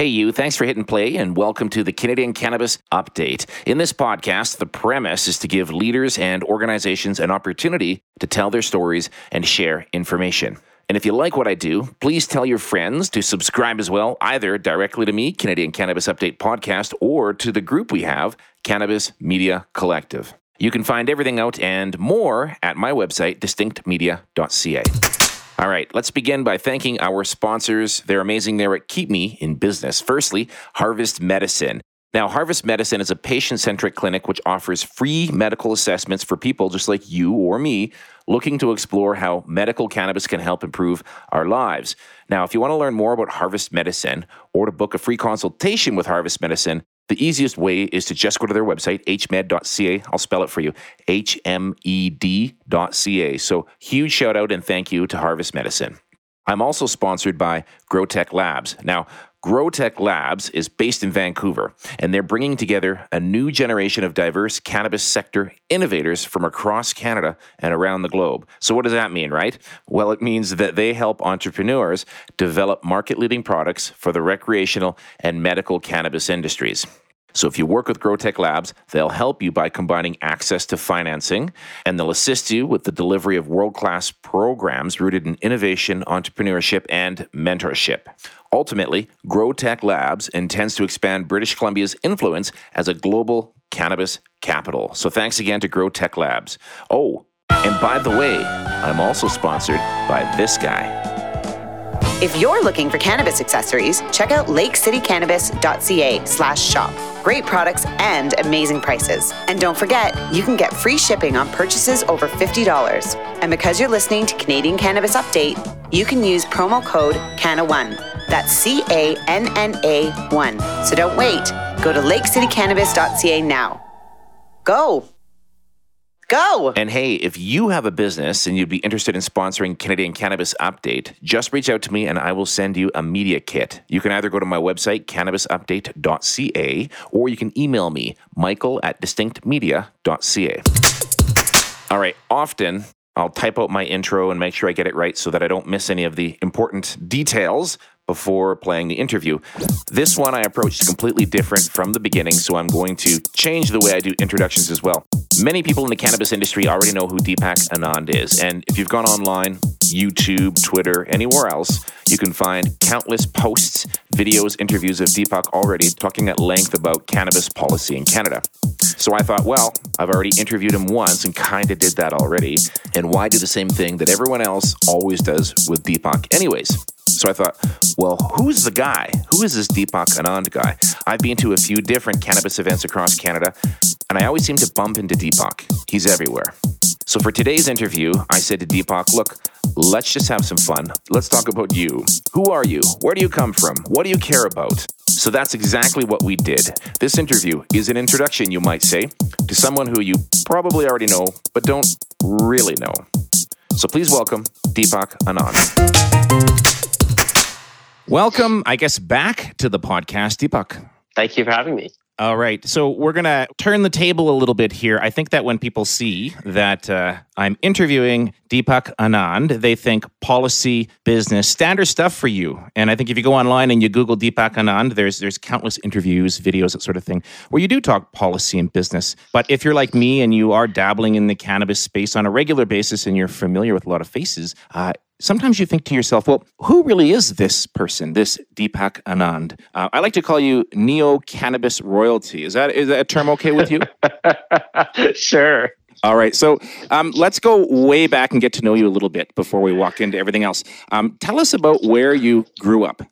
Hey, you, thanks for hitting play and welcome to the Canadian Cannabis Update. In this podcast, the premise is to give leaders and organizations an opportunity to tell their stories and share information. And if you like what I do, please tell your friends to subscribe as well, either directly to me, Canadian Cannabis Update Podcast, or to the group we have, Cannabis Media Collective. You can find everything out and more at my website, distinctmedia.ca. All right, let's begin by thanking our sponsors. They're amazing there at Keep Me in Business. Firstly, Harvest Medicine. Now, Harvest Medicine is a patient centric clinic which offers free medical assessments for people just like you or me looking to explore how medical cannabis can help improve our lives. Now, if you want to learn more about Harvest Medicine or to book a free consultation with Harvest Medicine, the easiest way is to just go to their website, hmed.ca. I'll spell it for you, hmed.ca. So, huge shout out and thank you to Harvest Medicine. I'm also sponsored by GrowTech Labs. Now, GrowTech Labs is based in Vancouver, and they're bringing together a new generation of diverse cannabis sector innovators from across Canada and around the globe. So, what does that mean, right? Well, it means that they help entrepreneurs develop market leading products for the recreational and medical cannabis industries. So, if you work with GrowTech Labs, they'll help you by combining access to financing and they'll assist you with the delivery of world class programs rooted in innovation, entrepreneurship, and mentorship. Ultimately, GrowTech Labs intends to expand British Columbia's influence as a global cannabis capital. So, thanks again to GrowTech Labs. Oh, and by the way, I'm also sponsored by this guy. If you're looking for cannabis accessories, check out lakecitycannabis.ca slash shop. Great products and amazing prices. And don't forget, you can get free shipping on purchases over $50. And because you're listening to Canadian Cannabis Update, you can use promo code CANNA1. That's C A N N A 1. So don't wait. Go to lakecitycannabis.ca now. Go! Go. And hey, if you have a business and you'd be interested in sponsoring Canadian Cannabis Update, just reach out to me and I will send you a media kit. You can either go to my website, cannabisupdate.ca, or you can email me, michael at distinctmedia.ca. All right, often I'll type out my intro and make sure I get it right so that I don't miss any of the important details before playing the interview. This one I approached completely different from the beginning, so I'm going to change the way I do introductions as well. Many people in the cannabis industry already know who Deepak Anand is, and if you've gone online, YouTube, Twitter, anywhere else, you can find countless posts, videos, interviews of Deepak already talking at length about cannabis policy in Canada. So I thought, well, I've already interviewed him once and kind of did that already. And why do the same thing that everyone else always does with Deepak, anyways? So I thought, well, who's the guy? Who is this Deepak Anand guy? I've been to a few different cannabis events across Canada, and I always seem to bump into Deepak. He's everywhere. So for today's interview, I said to Deepak, look, let's just have some fun. Let's talk about you. Who are you? Where do you come from? What do you care about? So that's exactly what we did. This interview is an introduction, you might say, to someone who you probably already know, but don't really know. So please welcome Deepak Anand. Welcome, I guess, back to the podcast, Deepak. Thank you for having me. All right. So we're going to turn the table a little bit here. I think that when people see that uh, I'm interviewing Deepak Anand, they think policy, business, standard stuff for you. And I think if you go online and you Google Deepak Anand, there's there's countless interviews, videos, that sort of thing, where you do talk policy and business. But if you're like me and you are dabbling in the cannabis space on a regular basis and you're familiar with a lot of faces, uh, sometimes you think to yourself, well, who really is this person, this Deepak Anand? Uh, I like to call you neo cannabis royalty. Is that is that a term okay with you? sure. All right. So um, let's go way back and get to know you a little bit before we walk into everything else. Um, tell us about where you grew up.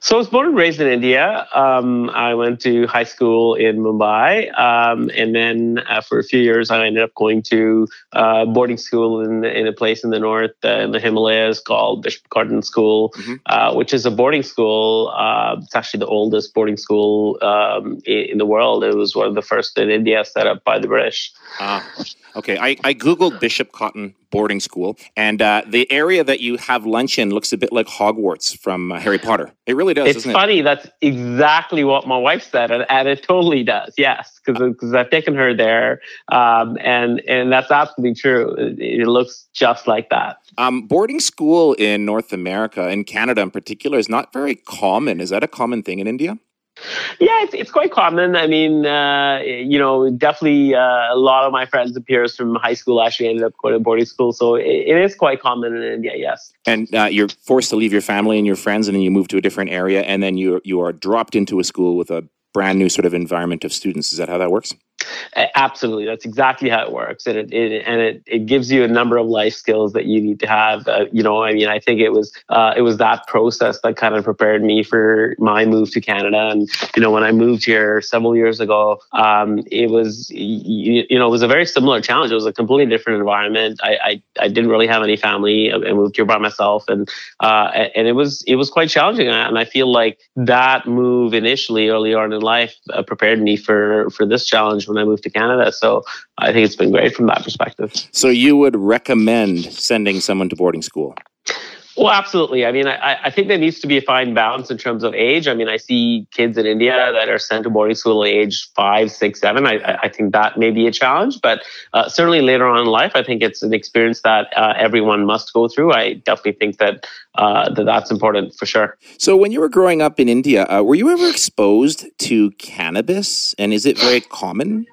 So I was born and raised in India. Um, I went to high school in Mumbai, um, and then uh, for a few years, I ended up going to uh, boarding school in in a place in the north, uh, in the Himalayas, called Bishop Cotton School, mm-hmm. Uh, which is a boarding school. Uh, it's actually the oldest boarding school um, in, in, the world. It was one of the first in India set up by the British. Ah, okay. I, I googled Bishop Cotton boarding school, and uh, the area that you have lunch in looks a bit like Hogwarts from Harry Potter. It really does. It's funny. It? That's exactly what my wife said, and, and it totally does. Yes, because I've taken her there, um, and and that's absolutely true. It, it looks just like that. Um, boarding school in North America, in Canada in particular, is not very common. Is that a common thing in India? Yeah, it's, it's quite common. I mean, uh, you know, definitely uh, a lot of my friends and peers from high school actually ended up going to boarding school. So it, it is quite common in India, yes. And uh, you're forced to leave your family and your friends, and then you move to a different area, and then you you are dropped into a school with a brand new sort of environment of students. Is that how that works? Absolutely, that's exactly how it works, and it, it, and it, it gives you a number of life skills that you need to have. Uh, you know, I mean, I think it was uh, it was that process that kind of prepared me for my move to Canada. And you know, when I moved here several years ago, um, it was you, you, know it was a very similar challenge. It was a completely different environment. I I, I didn't really have any family. I moved here by myself, and uh, and it was it was quite challenging. And I feel like that move initially, early on in life, uh, prepared me for for this challenge when I moved to Canada. So I think it's been great from that perspective. So you would recommend sending someone to boarding school? Well, absolutely. I mean, I, I think there needs to be a fine balance in terms of age. I mean, I see kids in India that are sent to boarding school at age five, six, seven. I, I think that may be a challenge, but uh, certainly later on in life, I think it's an experience that uh, everyone must go through. I definitely think that, uh, that that's important for sure. So, when you were growing up in India, uh, were you ever exposed to cannabis, and is it very common?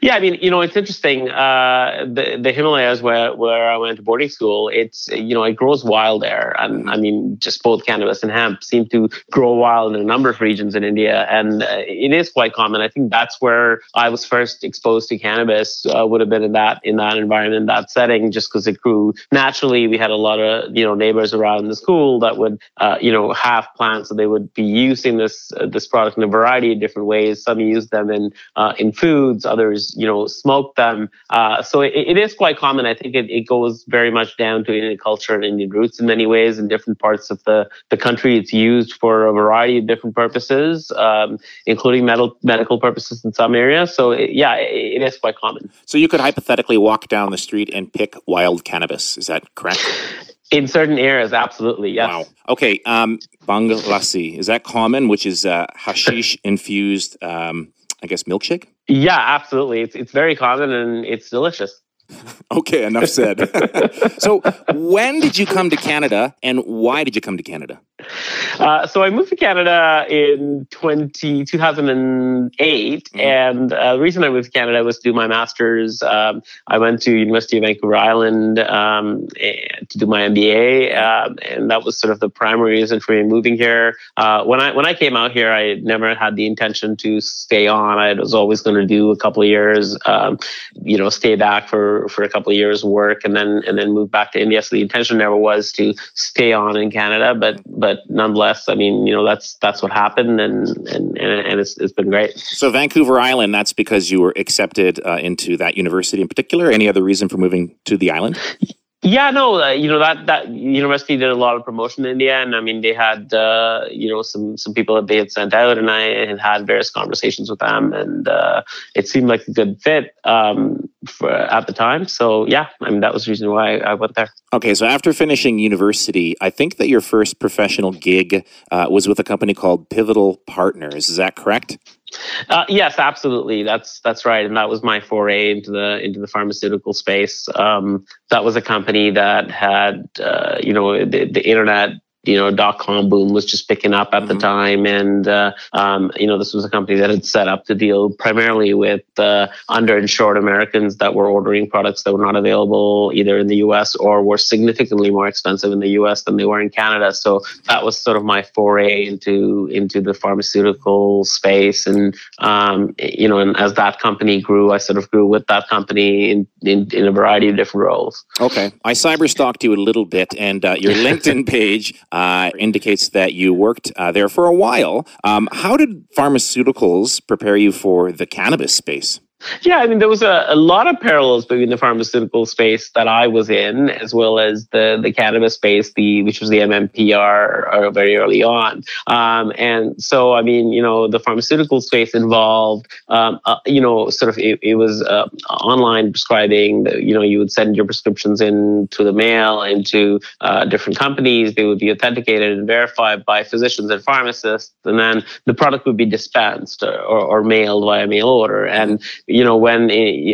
Yeah, I mean, you know, it's interesting. Uh, the the Himalayas, where where I went to boarding school, it's you know it grows wild there, and I mean, just both cannabis and hemp seem to grow wild in a number of regions in India, and uh, it is quite common. I think that's where I was first exposed to cannabis. Uh, would have been in that in that environment, that setting, just because it grew naturally. We had a lot of you know neighbors around the school that would uh, you know have plants, so they would be using this uh, this product in a variety of different ways. Some use them in uh, in foods others, you know, smoke them. Uh, so it, it is quite common. I think it, it goes very much down to Indian culture and Indian roots in many ways. In different parts of the, the country, it's used for a variety of different purposes, um, including medical medical purposes in some areas. So it, yeah, it, it is quite common. So you could hypothetically walk down the street and pick wild cannabis. Is that correct? In certain areas, absolutely, yes. Wow. Okay, um, Lassi, is that common, which is uh, hashish infused um, I guess, milkshake? Yeah, absolutely. It's it's very common and it's delicious. okay, enough said. so, when did you come to Canada and why did you come to Canada? Uh, so I moved to Canada in 20, 2008. Mm-hmm. And uh, the reason I moved to Canada was to do my master's. Um, I went to University of Vancouver Island um, to do my MBA. Um, and that was sort of the primary reason for me moving here. Uh, when I when I came out here, I never had the intention to stay on. I was always going to do a couple of years, um, you know, stay back for, for a couple of years work and then and then move back to India. So the intention never was to stay on in Canada, but but nonetheless, I mean, you know, that's that's what happened, and and and it's it's been great. So Vancouver Island, that's because you were accepted uh, into that university in particular. Any other reason for moving to the island? Yeah, no, uh, you know that that university did a lot of promotion in India, and I mean they had uh, you know some some people that they had sent out, and I had had various conversations with them, and uh, it seemed like a good fit um, for, at the time. So yeah, I mean that was the reason why I went there. Okay, so after finishing university, I think that your first professional gig uh, was with a company called Pivotal Partners. Is that correct? Uh, yes, absolutely. That's that's right, and that was my foray into the into the pharmaceutical space. Um, that was a company that had, uh, you know, the, the internet you know, dot com boom was just picking up at mm-hmm. the time. And, uh, um, you know, this was a company that had set up to deal primarily with uh, underinsured Americans that were ordering products that were not available either in the US or were significantly more expensive in the US than they were in Canada. So that was sort of my foray into, into the pharmaceutical space. And, um, you know, and as that company grew, I sort of grew with that company in, in, in a variety of different roles. Okay. I cyber stalked you a little bit and uh, your LinkedIn page uh, indicates that you worked uh, there for a while. Um, how did pharmaceuticals prepare you for the cannabis space? Yeah, I mean, there was a, a lot of parallels between the pharmaceutical space that I was in, as well as the the cannabis space, the which was the MMPR uh, very early on. Um, and so, I mean, you know, the pharmaceutical space involved, um, uh, you know, sort of it, it was uh, online prescribing. You know, you would send your prescriptions in to the mail into uh, different companies. They would be authenticated and verified by physicians and pharmacists, and then the product would be dispensed or, or mailed via mail order. And you know, when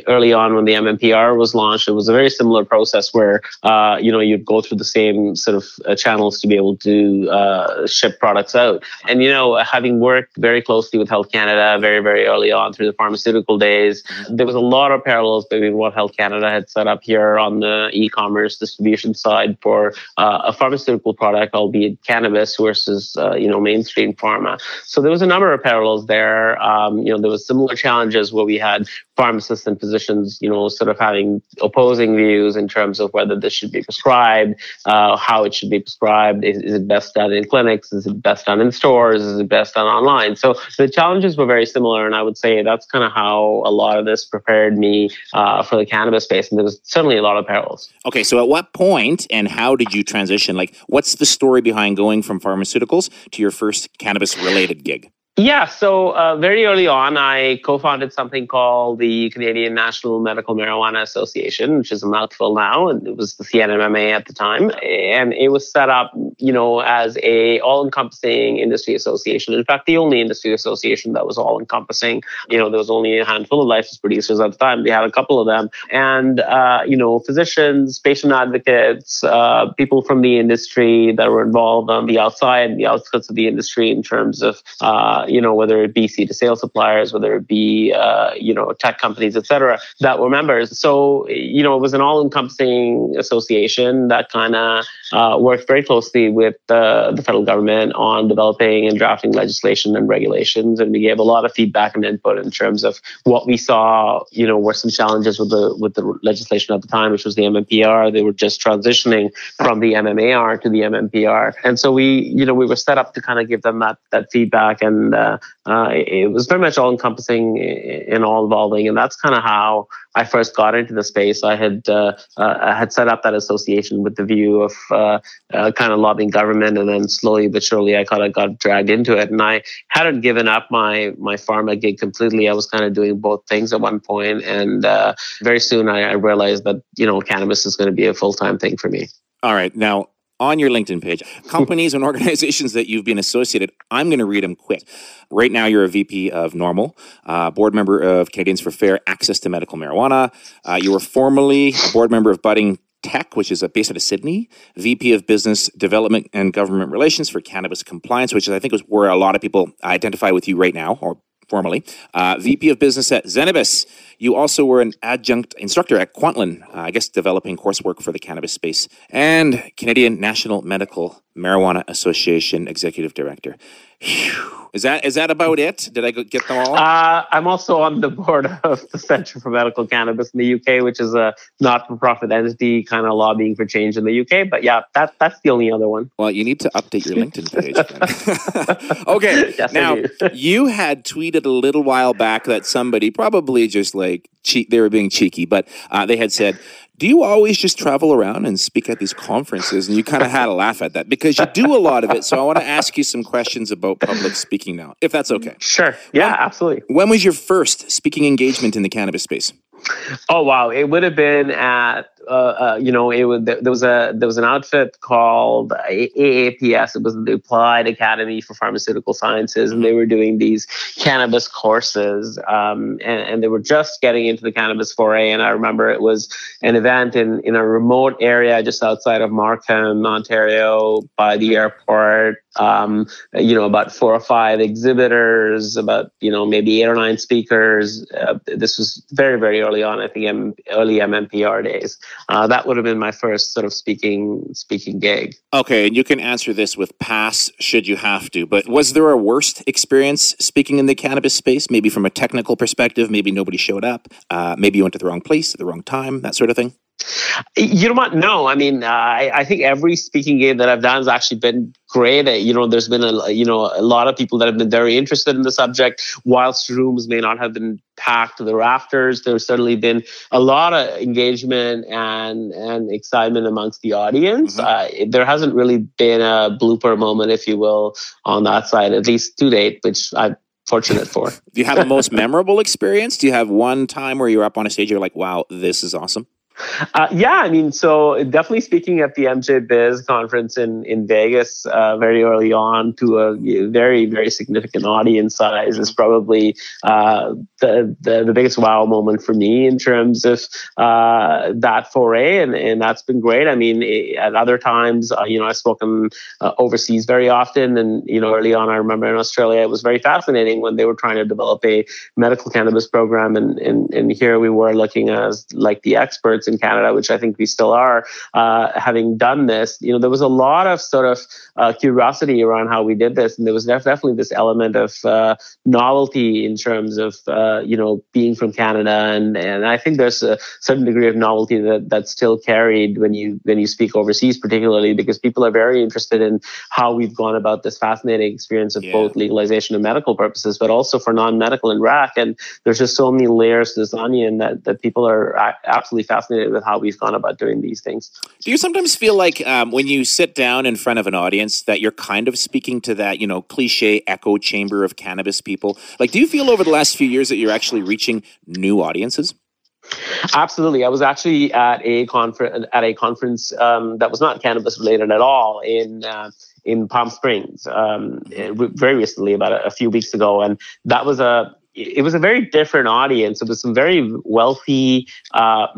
early on when the MMPR was launched, it was a very similar process where uh, you know you'd go through the same sort of uh, channels to be able to uh, ship products out. And you know, having worked very closely with Health Canada very very early on through the pharmaceutical days, there was a lot of parallels between what Health Canada had set up here on the e-commerce distribution side for uh, a pharmaceutical product, albeit cannabis, versus uh, you know mainstream pharma. So there was a number of parallels there. Um, you know, there was similar challenges where we had pharmacists and physicians, you know, sort of having opposing views in terms of whether this should be prescribed, uh, how it should be prescribed. Is, is, it best done in clinics? Is it best done in stores? Is it best done online? So the challenges were very similar, and I would say that's kind of how a lot of this prepared me uh, for the cannabis space. And there was certainly a lot of parallels. Okay, so at what point and how did you transition? Like, what's the story behind going from pharmaceuticals to your first cannabis-related gig? Yeah, so uh, very early on, I co founded something called the Canadian National Medical Marijuana Association, which is a mouthful now, and it was the CNMMA at the time. And it was set up, you know, as a all encompassing industry association. In fact, the only industry association that was all encompassing. You know, there was only a handful of licensed producers at the time. We had a couple of them. And, uh, you know, physicians, patient advocates, uh, people from the industry that were involved on the outside, the outskirts of the industry in terms of, uh, you know, whether it be C to sales suppliers, whether it be, uh, you know, tech companies, et cetera, that were members. So, you know, it was an all encompassing association that kind of uh, worked very closely with uh, the federal government on developing and drafting legislation and regulations. And we gave a lot of feedback and input in terms of what we saw, you know, were some challenges with the, with the legislation at the time, which was the MMPR. They were just transitioning from the MMAR to the MMPR. And so we, you know, we were set up to kind of give them that, that feedback and uh, uh, it was very much all encompassing and all involving. And that's kind of how I first got into the space. I had uh, uh I had set up that association with the view of uh, kind of lobbying government, and then slowly but surely I kind of got dragged into it. And I hadn't given up my my pharma gig completely. I was kind of doing both things at one point, and very soon I, I realized that you know cannabis is going to be a full time thing for me. All right, now on your LinkedIn page, companies and organizations that you've been associated. I'm going to read them quick. Right now, you're a VP of NORML, uh, board member of Canadians for Fair Access to Medical Marijuana. Uh, you were formerly a board member of Budding Tech, which is based out of Sydney, VP of Business Development and Government Relations for Cannabis Compliance, which I think is where a lot of people identify with you right now, or formerly, uh, VP of Business at Zenabis. You also were an adjunct instructor at Kwantlen, uh, I guess developing coursework for the cannabis space, and Canadian National Medical Marijuana Association Executive Director. Whew. Is that is that about it? Did I get them all? Uh, I'm also on the board of the Centre for Medical Cannabis in the UK, which is a not-for-profit entity, kind of lobbying for change in the UK. But yeah, that that's the only other one. Well, you need to update your LinkedIn page. okay, yes, now you had tweeted a little while back that somebody probably just like cheat. They were being cheeky, but uh, they had said do you always just travel around and speak at these conferences? And you kind of had a laugh at that because you do a lot of it. So I want to ask you some questions about public speaking now, if that's okay. Sure. Yeah, when, absolutely. When was your first speaking engagement in the cannabis space? Oh wow! It would have been at uh, uh, you know it was there was a there was an outfit called AAPS. It was the Applied Academy for Pharmaceutical Sciences, and they were doing these cannabis courses, um, and, and, they were just getting into the cannabis foray. And I remember it was an event in in a remote area just outside of Markham, Ontario, by the airport um, you know, about four or five exhibitors, about, you know, maybe eight or nine speakers. Uh, this was very, very early on, I think M- early MMPR days. Uh, that would have been my first sort of speaking, speaking gig. Okay. And you can answer this with pass should you have to, but was there a worst experience speaking in the cannabis space? Maybe from a technical perspective, maybe nobody showed up. Uh, maybe you went to the wrong place at the wrong time, that sort of thing. You know what? No, I mean, uh, I, I, think every speaking game that I've done has actually been great. Uh, you know, there's been a you know a lot of people that have been very interested in the subject. Whilst rooms may not have been packed to the rafters, there's certainly been a lot of engagement and and excitement amongst the audience. Mm-hmm. Uh, there hasn't really been a blooper moment, if you will, on that side, at least to date, which I am fortunate for. Do you have a most memorable experience? Do you have one time where you're up on a stage, you're like, wow, this is awesome? Uh, yeah, I mean, so definitely speaking at the MJ Biz conference in in Vegas uh, very early on to a very very significant audience size is probably uh, the, the, the biggest wow moment for me in terms of uh, that foray, and and that's been great. I mean, at other times, uh, you know, I've spoken uh, overseas very often, and you know, early on, I remember in Australia, it was very fascinating when they were trying to develop a medical cannabis program, and and and here we were looking as like the experts in Canada, which I think we still are, uh, having done this, you know, there was a lot of sort of uh, curiosity around how we did this, and there was definitely this element of uh, novelty in terms of uh, you know being from Canada, and and I think there's a certain degree of novelty that that's still carried when you when you speak overseas, particularly because people are very interested in how we've gone about this fascinating experience of yeah. both legalization and medical purposes, but also for non-medical and rec, and there's just so many layers to this onion that that people are absolutely fascinated with how we've gone about doing these things. Do you sometimes feel like um, when you sit down in front of an audience that you're kind of speaking to that, you know, cliche echo chamber of cannabis people? Like, do you feel over the last few years that you're actually reaching new audiences? Absolutely, I was actually at a conference at a conference um, that was not cannabis related at all in. Uh, in Palm Springs, um, very recently, about a, a few weeks ago, and that was a it was a very different audience. It was some very wealthy uh,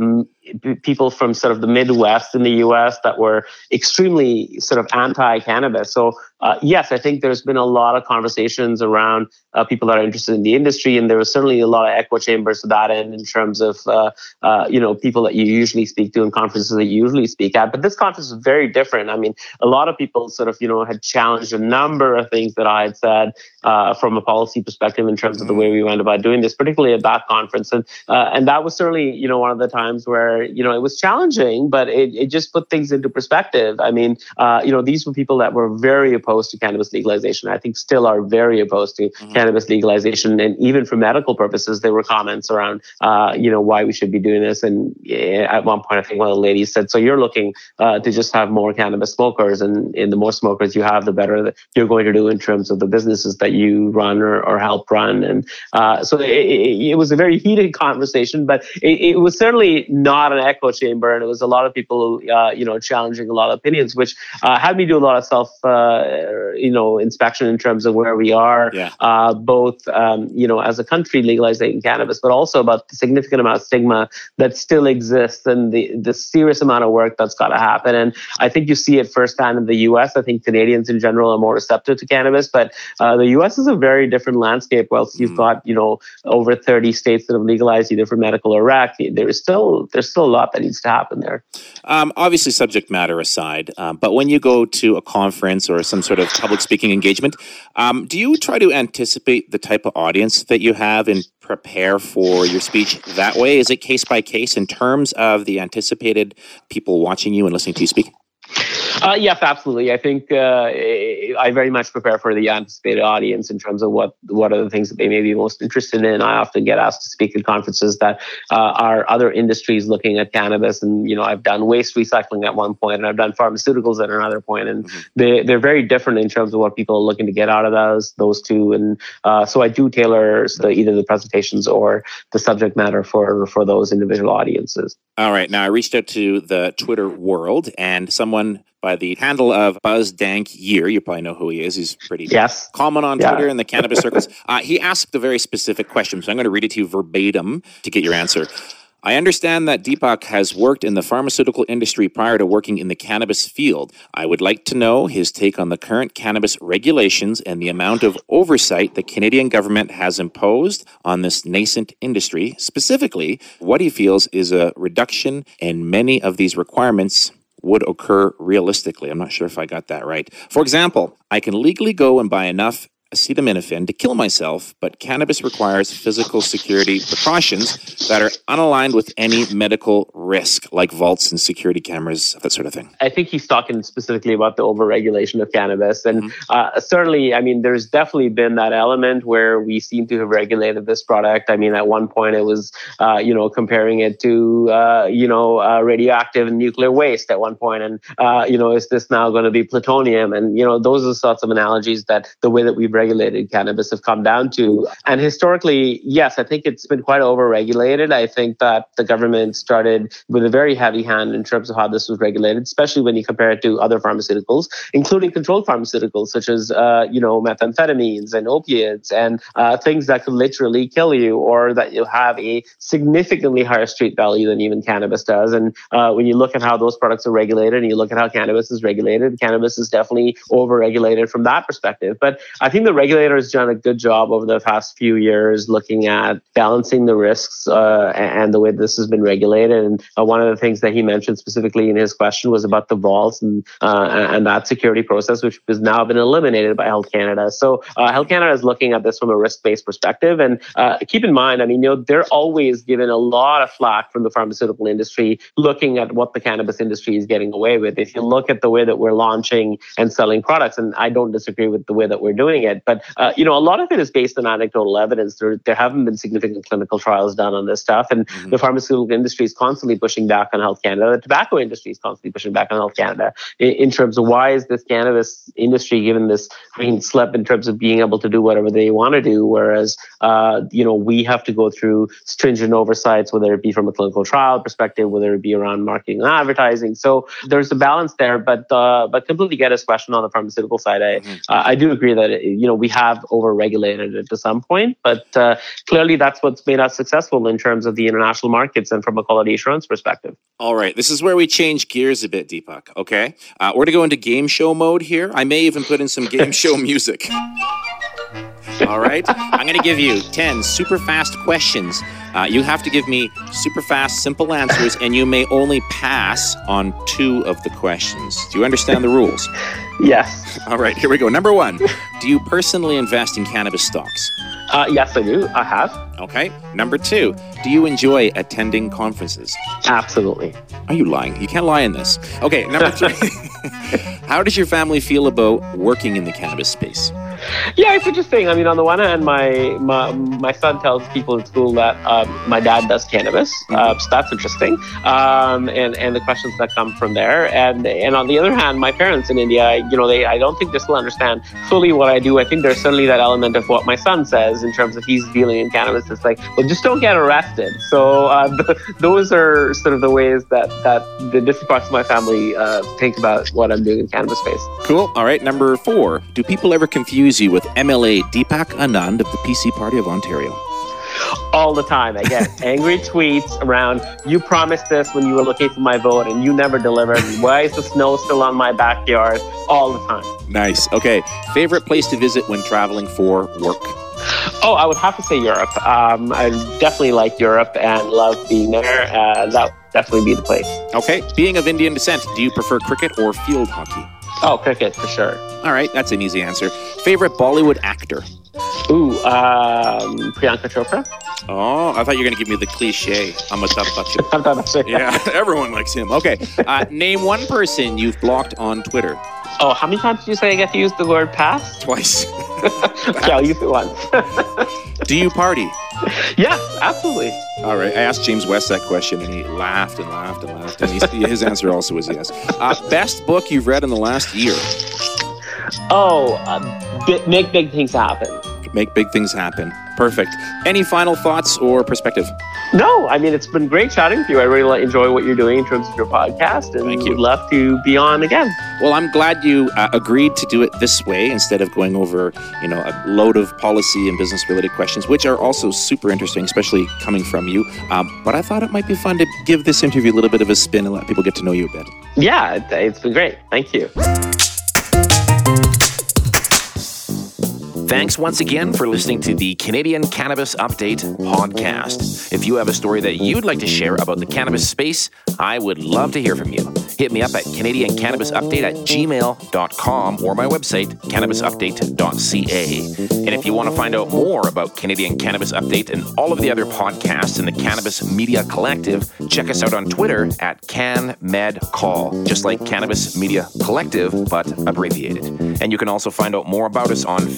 people from sort of the Midwest in the U.S. that were extremely sort of anti-cannabis. So uh, yes, I think there's been a lot of conversations around uh, people that are interested in the industry, and there was certainly a lot of echo chambers to that end in terms of uh, uh, you know people that you usually speak to in conferences that you usually speak at. But this conference was very different. I mean, a lot of people sort of you know had challenged a number of things that I had said uh, from a policy perspective in terms of the way we went about doing this, particularly at that conference, and uh, and that was certainly you know one of the times where you know it was challenging, but it, it just put things into perspective. I mean, you know, these were people that were very opposed opposed to cannabis legalization. I think still are very opposed to mm-hmm. cannabis legalization, and even for medical purposes, there were comments around, uh, you know, why we should be doing this. And at one point, I think one of the ladies said, "So you're looking uh, to just have more cannabis smokers, and, and the more smokers you have, the better that you're going to do in terms of the businesses that you run or, or help run." And uh, so it, it, it, was a very heated conversation, but it, it, was certainly not an echo chamber, and it was a lot of people, uh, you know, challenging a lot of opinions, which uh, had me do a lot of self uh, you know inspection in terms of where we are, yeah. uh, both um, you know as a country legalizing cannabis, but also about the significant amount of stigma that still exists and the the serious amount of work that's got to happen. And I think you see it firsthand in the U.S. I think Canadians in general are more receptive to cannabis, but uh, the U.S. is a very different landscape. Whilst you've mm. got you know over 30 states that have legalized either for medical or rec, there is still there's still a lot that needs to happen there. Um, obviously, subject matter aside, um, but when you go to a conference or some sort of public speaking engagement, um, do you try to anticipate the type of audience that you have and prepare for your speech that way? Is it case by case in terms of the anticipated people watching you and listening to you speak? Uh, yes, absolutely. I think uh, I very much prepare for the anticipated audience in terms of what what are the things that they may be most interested in. I often get asked to speak at conferences that uh, are other industries looking at cannabis, and you know I've done waste recycling at one point, and I've done pharmaceuticals at another point, and mm-hmm. they they're very different in terms of what people are looking to get out of those those two. And uh, so I do tailor the, either the presentations or the subject matter for for those individual audiences. All right. Now I reached out to the Twitter world, and someone by the handle of Buzz Dank Year. You probably know who he is. He's pretty yes. common on Twitter in the cannabis circles. Uh, he asked a very specific question, so I'm going to read it to you verbatim to get your answer. I understand that Deepak has worked in the pharmaceutical industry prior to working in the cannabis field. I would like to know his take on the current cannabis regulations and the amount of oversight the Canadian government has imposed on this nascent industry. Specifically, what he feels is a reduction in many of these requirements would occur realistically. I'm not sure if I got that right. For example, I can legally go and buy enough acetaminophen to kill myself, but cannabis requires physical security precautions that are unaligned with any medical risk, like vaults and security cameras, that sort of thing. I think he's talking specifically about the overregulation of cannabis. And mm-hmm. uh, certainly, I mean, there's definitely been that element where we seem to have regulated this product. I mean, at one point it was, uh, you know, comparing it to, uh, you know, uh, radioactive and nuclear waste at one point. And, uh, you know, is this now going to be plutonium? And, you know, those are the sorts of analogies that the way that we've regulated cannabis have come down to. And historically, yes, I think it's been quite overregulated. I think that the government started with a very heavy hand in terms of how this was regulated, especially when you compare it to other pharmaceuticals, including controlled pharmaceuticals such as, uh, you know, methamphetamines and opiates and uh, things that could literally kill you or that you have a significantly higher street value than even cannabis does. And uh, when you look at how those products are regulated and you look at how cannabis is regulated, cannabis is definitely overregulated from that perspective. But I think the regulator has done a good job over the past few years looking at balancing the risks uh, and the way this has been regulated. And uh, one of the things that he mentioned specifically in his question was about the vaults and uh, and that security process, which has now been eliminated by Health Canada. So uh, Health Canada is looking at this from a risk-based perspective. And uh, keep in mind, I mean, you know, they're always given a lot of flack from the pharmaceutical industry, looking at what the cannabis industry is getting away with. If you look at the way that we're launching and selling products, and I don't disagree with the way that we're doing it, but uh, you know, a lot of it is based on anecdotal evidence. There, there haven't been significant clinical trials done on this stuff, and mm-hmm. the pharmaceutical industry is constantly pushing back on Health Canada. The tobacco industry is constantly pushing back on Health Canada in, in terms of why is this cannabis industry given this green slip in terms of being able to do whatever they want to do, whereas uh, you know we have to go through stringent oversights, whether it be from a clinical trial perspective, whether it be around marketing and advertising. So there's a balance there, but uh, but completely get his question on the pharmaceutical side. I mm-hmm. uh, I do agree that it, you know we have over-regulated it to some point, but uh, clearly that's what's made us successful in terms of the international markets and from a quality assurance perspective. All right, this is where we change gears a bit, Deepak. Okay, uh, we're to go into game show mode here. I may even put in some game show music. All right. I'm going to give you 10 super fast questions. Uh, you have to give me super fast, simple answers, and you may only pass on two of the questions. Do you understand the rules? Yes. All right. Here we go. Number one Do you personally invest in cannabis stocks? Uh, yes, I do. I have. Okay. Number two, do you enjoy attending conferences? Absolutely. Are you lying? You can't lie in this. Okay. Number three, how does your family feel about working in the cannabis space? Yeah, it's interesting. I mean, on the one hand, my my, my son tells people in school that um, my dad does cannabis, mm-hmm. uh, so that's interesting. Um, and and the questions that come from there, and and on the other hand, my parents in India, you know, they I don't think they still understand fully what I do. I think there's certainly that element of what my son says in terms of he's dealing in cannabis. It's like, well, just don't get arrested. So uh, those are sort of the ways that that the different parts of my family uh, think about what I'm doing in cannabis space. Cool. All right, number four. Do people ever confuse you with MLA Deepak Anand of the PC Party of Ontario? all the time. I get angry tweets around, you promised this when you were looking for my vote and you never delivered. Why is the snow still on my backyard? All the time. Nice. Okay. Favorite place to visit when traveling for work? Oh, I would have to say Europe. Um, I definitely like Europe and love being there. Uh, that would definitely be the place. Okay. Being of Indian descent, do you prefer cricket or field hockey? Oh, cricket for sure. All right, that's an easy answer. Favorite Bollywood actor? Ooh, um, Priyanka Chopra. Oh, I thought you were going to give me the cliche. I'm a Amitabh yeah, everyone likes him. Okay, uh, name one person you've blocked on Twitter. Oh, how many times did you say I get to use the word pass? Twice. okay, I'll use it once. Do you party? Yeah, absolutely. All right. I asked James West that question, and he laughed and laughed and laughed, and his answer also was yes. Uh, best book you've read in the last year? Oh, uh, make big things happen. Make big things happen. Perfect. Any final thoughts or perspective? No, I mean it's been great chatting with you. I really enjoy what you're doing in terms of your podcast, and Thank you. would love to be on again. Well, I'm glad you uh, agreed to do it this way instead of going over, you know, a load of policy and business related questions, which are also super interesting, especially coming from you. Um, but I thought it might be fun to give this interview a little bit of a spin and let people get to know you a bit. Yeah, it's been great. Thank you. Thanks once again for listening to the Canadian Cannabis Update podcast. If you have a story that you'd like to share about the cannabis space, I would love to hear from you. Hit me up at Canadian Cannabis Update at gmail.com or my website, cannabisupdate.ca. And if you want to find out more about Canadian Cannabis Update and all of the other podcasts in the Cannabis Media Collective, check us out on Twitter at CanMedCol, just like Cannabis Media Collective, but abbreviated. And you can also find out more about us on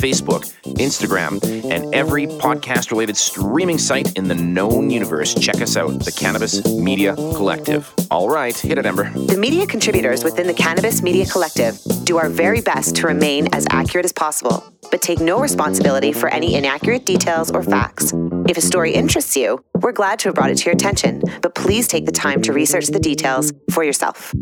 Instagram, and every podcast related streaming site in the known universe. Check us out, the Cannabis Media Collective. All right, hit it, Ember. The media contributors within the Cannabis Media Collective do our very best to remain as accurate as possible, but take no responsibility for any inaccurate details or facts. If a story interests you, we're glad to have brought it to your attention, but please take the time to research the details for yourself.